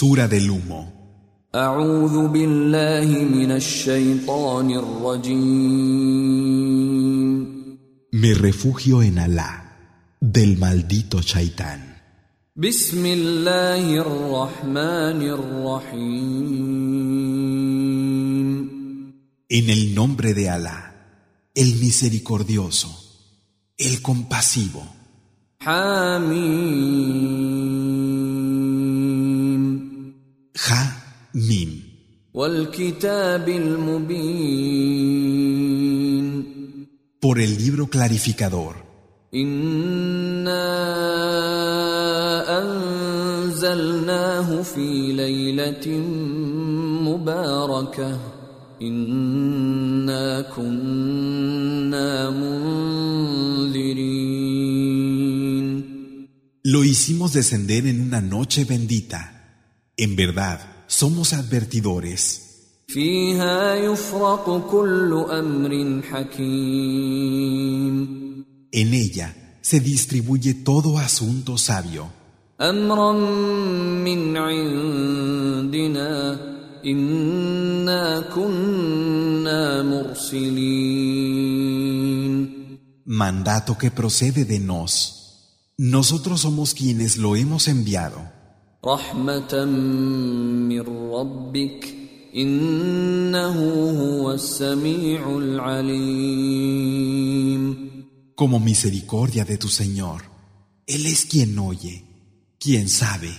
Sura del humo. Me refugio en Alá del maldito Shaitán. En el nombre de Alá, el misericordioso, el compasivo. Mim. Por el libro clarificador. Lo hicimos descender en una noche bendita. En verdad, somos advertidores. En ella se distribuye todo asunto sabio. Mandato que procede de nos. Nosotros somos quienes lo hemos enviado. رحمة من ربك إنه هو السميع العليم Como misericordia de tu Señor. Él es quien oye, quien sabe.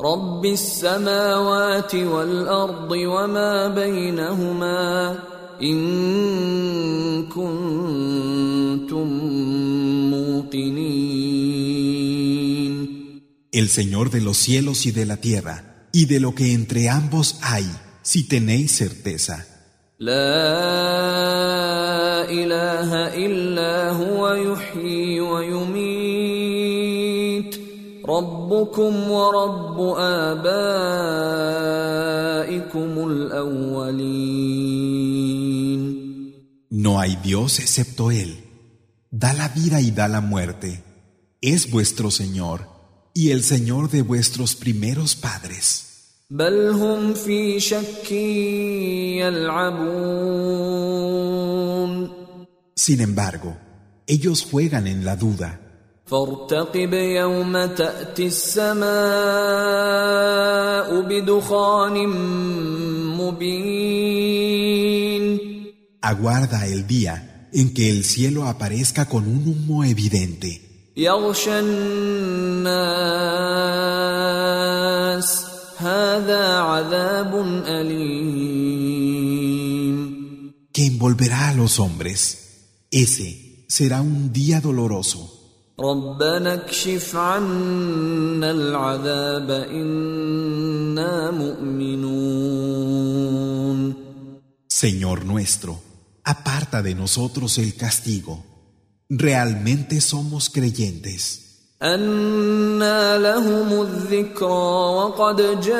رب السماوات والأرض وما بينهما إن كنتم El Señor de los cielos y de la tierra, y de lo que entre ambos hay, si tenéis certeza. La ilaha wa yumit. Rabbukum wa rabbu. No hay Dios excepto Él. Da la vida y da la muerte. Es vuestro Señor y el Señor de vuestros primeros padres. Sin embargo, ellos juegan en la duda. Aguarda el día en que el cielo aparezca con un humo evidente يغشى الناس هذا عذاب أليم que envolverá a los hombres. Ese será un día doloroso. ربنا اكشف عنا العذاب إنا مؤمنون Señor nuestro, aparta de nosotros el castigo. Realmente somos creyentes. أنى لهم الذكرى وقد جاءهم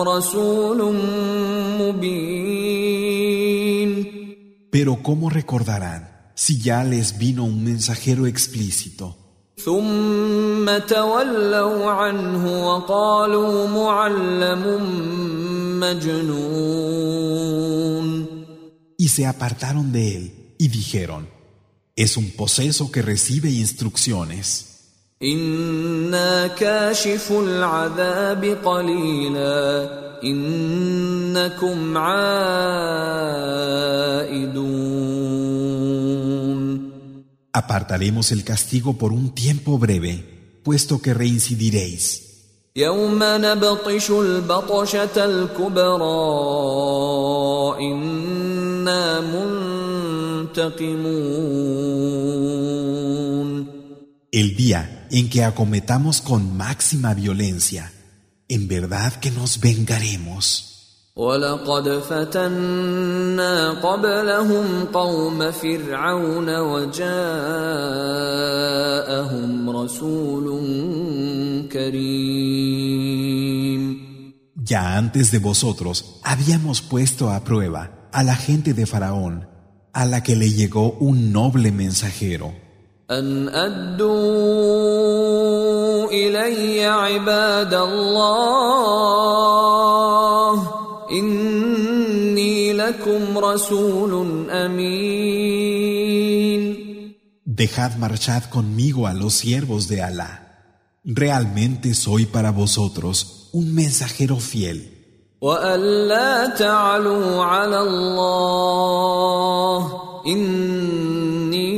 رسول مبين Pero ¿cómo recordarán si ya les vino un mensajero explícito? ثم تولوا عنه وقالوا معلم مجنون Y se apartaron de él y dijeron, es un poseso que recibe instrucciones. إنا كاشف العذاب قليلا إنكم عائدون Apartaremos el castigo por un tiempo breve, puesto que reincidiréis. يوم نبطش البطشة الكبرى إنا منتقمون El día en que acometamos con máxima violencia, en verdad que nos vengaremos. ولقد فتنا قبلهم قوم فرعون وجاءهم رسول كريم Ya antes de vosotros habíamos puesto a prueba a la gente de Faraón, a la que le llegó un noble mensajero. أن أدوا إلي عباد الله إني لكم رسول أمين Dejad marchad conmigo a los siervos de Alá. Realmente soy para vosotros un mensajero fiel. وأن لا تعلوا على الله إني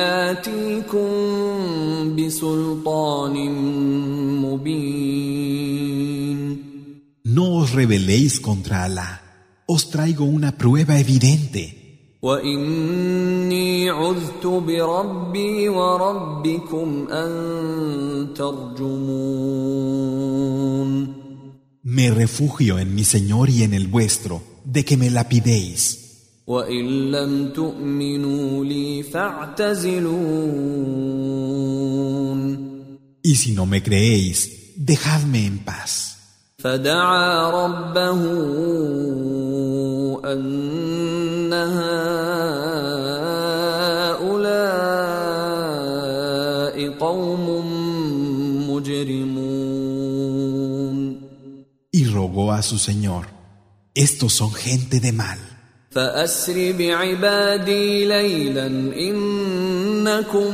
آتيكم بسلطان مبين No os rebeléis contra Alá. Os traigo una prueba evidente. وإني عذت بربي وربكم أن ترجمون Me refugio en mi Señor y en el vuestro, de que me lapidéis. وإن لم تؤمنوا لي فاعتزلون Y si no me creéis, dejadme en paz. فدعا ربه أن هؤلاء قوم مجرمون Y rogó a su Señor, estos son gente de mal. فأسر بعبادي ليلا إنكم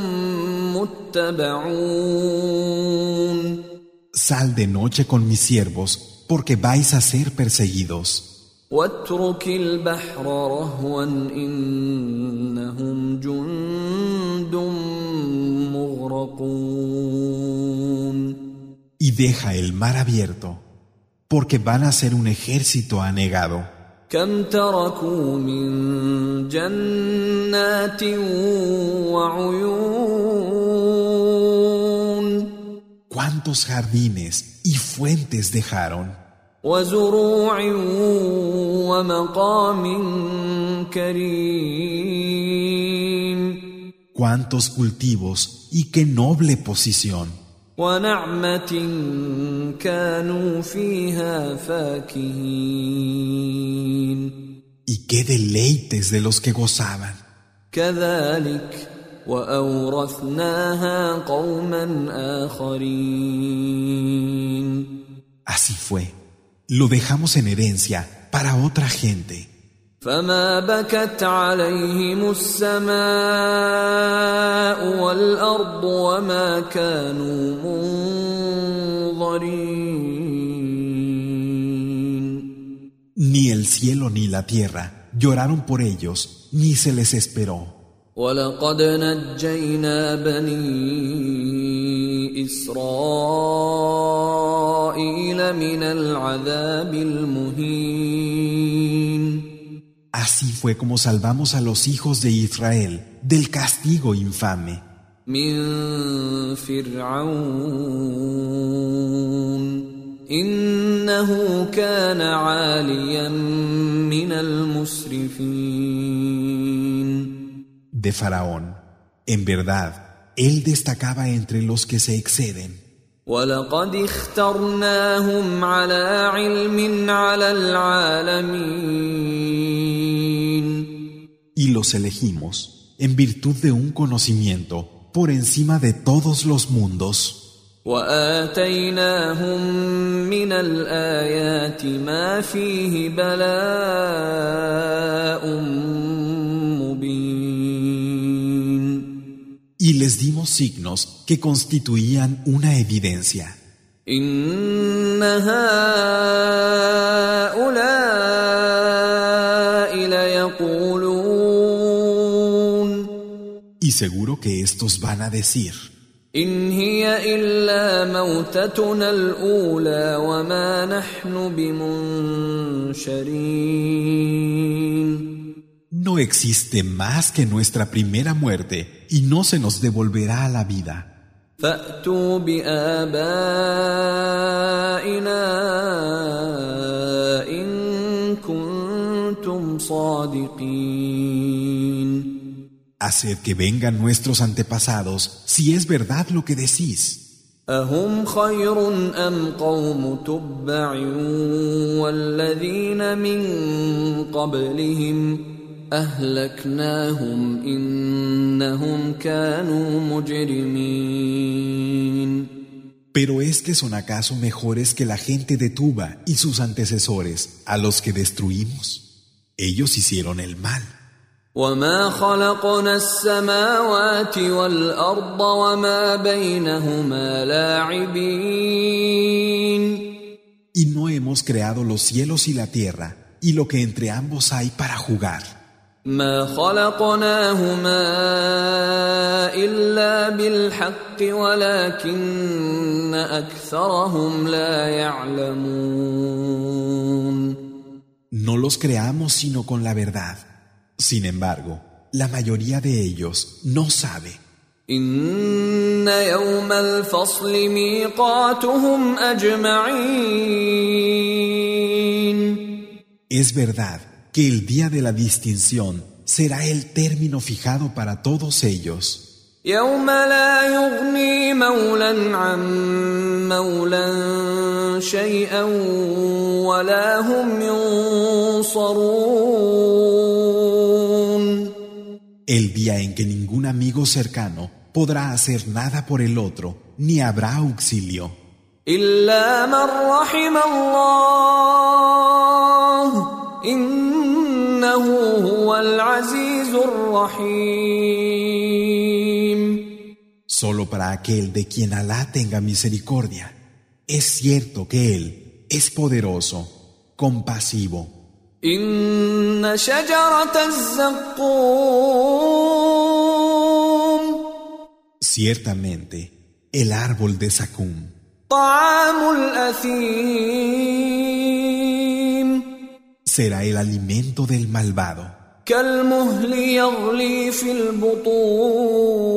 متبعون Sal de noche con mis siervos, porque vais a ser perseguidos. واترك البحر رهوا إنهم جند مغرقون Y deja el mar abierto, porque van a ser un ejército anegado. ¿Cuántos jardines y fuentes dejaron? ¿Cuántos cultivos y qué noble posición? ونعمة كانوا فيها فاكهين ¿Y qué deleites de los que gozaban? كذلك وأورثناها قوما آخرين Así fue. Lo dejamos en herencia para otra gente. فما بكت عليهم السماء والأرض وما كانوا منظرين Ni el cielo ni la tierra lloraron por ellos, ni se les esperó. ولقد نجينا بني إسرائيل من العذاب المهين Así fue como salvamos a los hijos de Israel del castigo infame, من فرعون إنه كان عاليا من المسرفين de Faraón. En verdad, él destacaba entre los que se exceden. ولقد اخترناهم على علم على العالمين Y los elegimos en virtud de un conocimiento por encima de todos los mundos. واتيناهم من الايات ما فيه بلاء مبين Y les dimos signos que constituían una evidencia. ان هؤلاء Y seguro que estos van a decir, ان هي الا موتتنا الاولى وما نحن بمنشرين no existe más que nuestra primera muerte y no se nos devolverá a la vida. فاتوا بابائنا ان كنتم صادقين Haced que vengan nuestros antepasados si es verdad lo que decís. اهم خير ام قوم تبع والذين من قبلهم أهلكناهم إنهم كانوا مجرمين Pero es que son acaso mejores que la gente de Tuba y sus antecesores, a los que destruimos. Ellos hicieron el mal. وما خلقنا السماوات والأرض وما بينهما لاعبين Y no hemos creado los cielos y la tierra y lo que entre ambos hay para jugar. ما خلقناهما إلا بالحق ولكن أكثرهم لا يعلمون No los creamos sino con la verdad. Sin embargo, la mayoría de ellos no sabe. إن يوم الفصل ميقاتهم أجمعين Es verdad que el día de la distinción será el término fijado para todos ellos. يوم لا يغني مولا عن مولا شيئا ولا هم ينصرون el día en que ningún amigo cercano podrá hacer nada por el otro, ni habrá auxilio. Solo para aquel de quien Alá tenga misericordia. Es cierto que Él es poderoso, compasivo. إن شجرة الزقوم Ciertamente, el árbol de Sakum طعام الأثيم será el alimento del malvado, كالمهل يغلي في البطون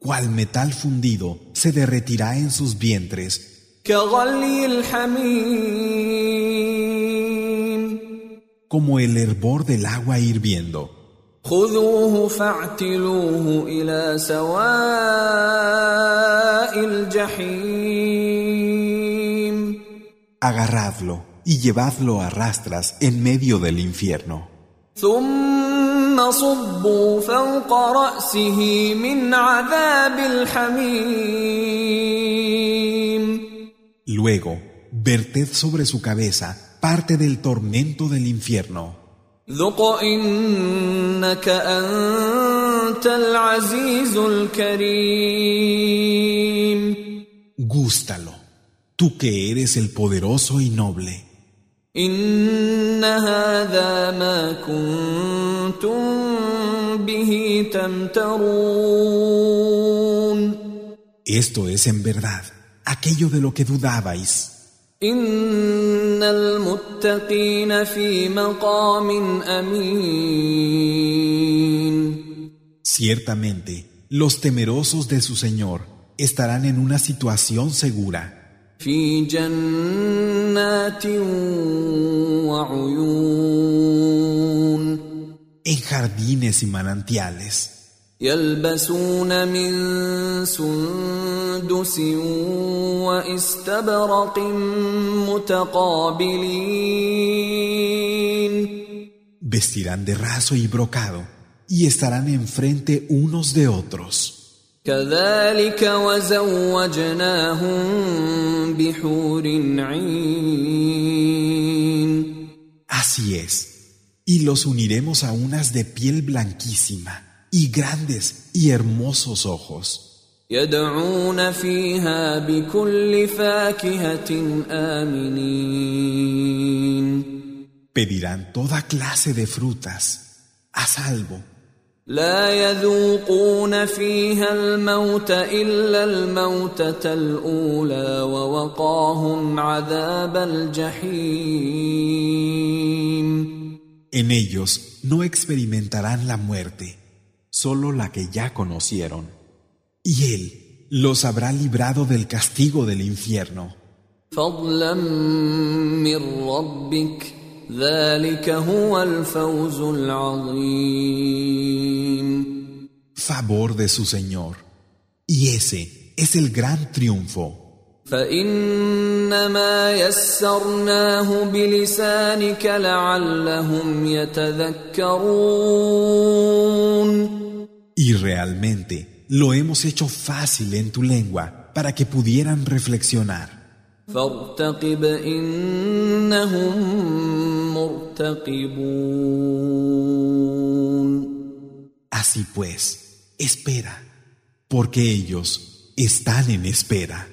cual metal fundido se derretirá en sus vientres, كغلي الحميم como el hervor del agua hirviendo. Agarradlo y llevadlo a rastras en medio del infierno. Luego, verted sobre su cabeza parte del tormento del infierno. Gústalo, tú que eres el poderoso y noble. Esto es en verdad aquello de lo que dudabais. إن المتقين في مقام أمين Ciertamente, los temerosos de su Señor estarán en una situación segura, في جنات وعيون en jardines y manantiales. يلبسون من سندس واستبرق متقابلين Vestirán de raso y brocado y estarán enfrente unos de otros. كذلك وزوجناهم بحور عين Así es, y los uniremos a unas de piel blanquísima y grandes y hermosos ojos. يدعون فيها بكل فاكهة آمنين Pedirán toda clase de frutas, a salvo. لا يذوقون فيها الموت إلا الموتة الأولى ووقاهم عذاب الجحيم En ellos no experimentarán la muerte, solo la que ya conocieron. Y Él los habrá librado del castigo del infierno. فضلا من ربك ذلك هو الفوز العظيم Favor de su Señor. Y ese es el gran triunfo. فإنما يسرناه بلسانك لعلهم يتذكرون y realmente lo hemos hecho fácil en tu lengua para que pudieran reflexionar. Así pues, espera, porque ellos están en espera.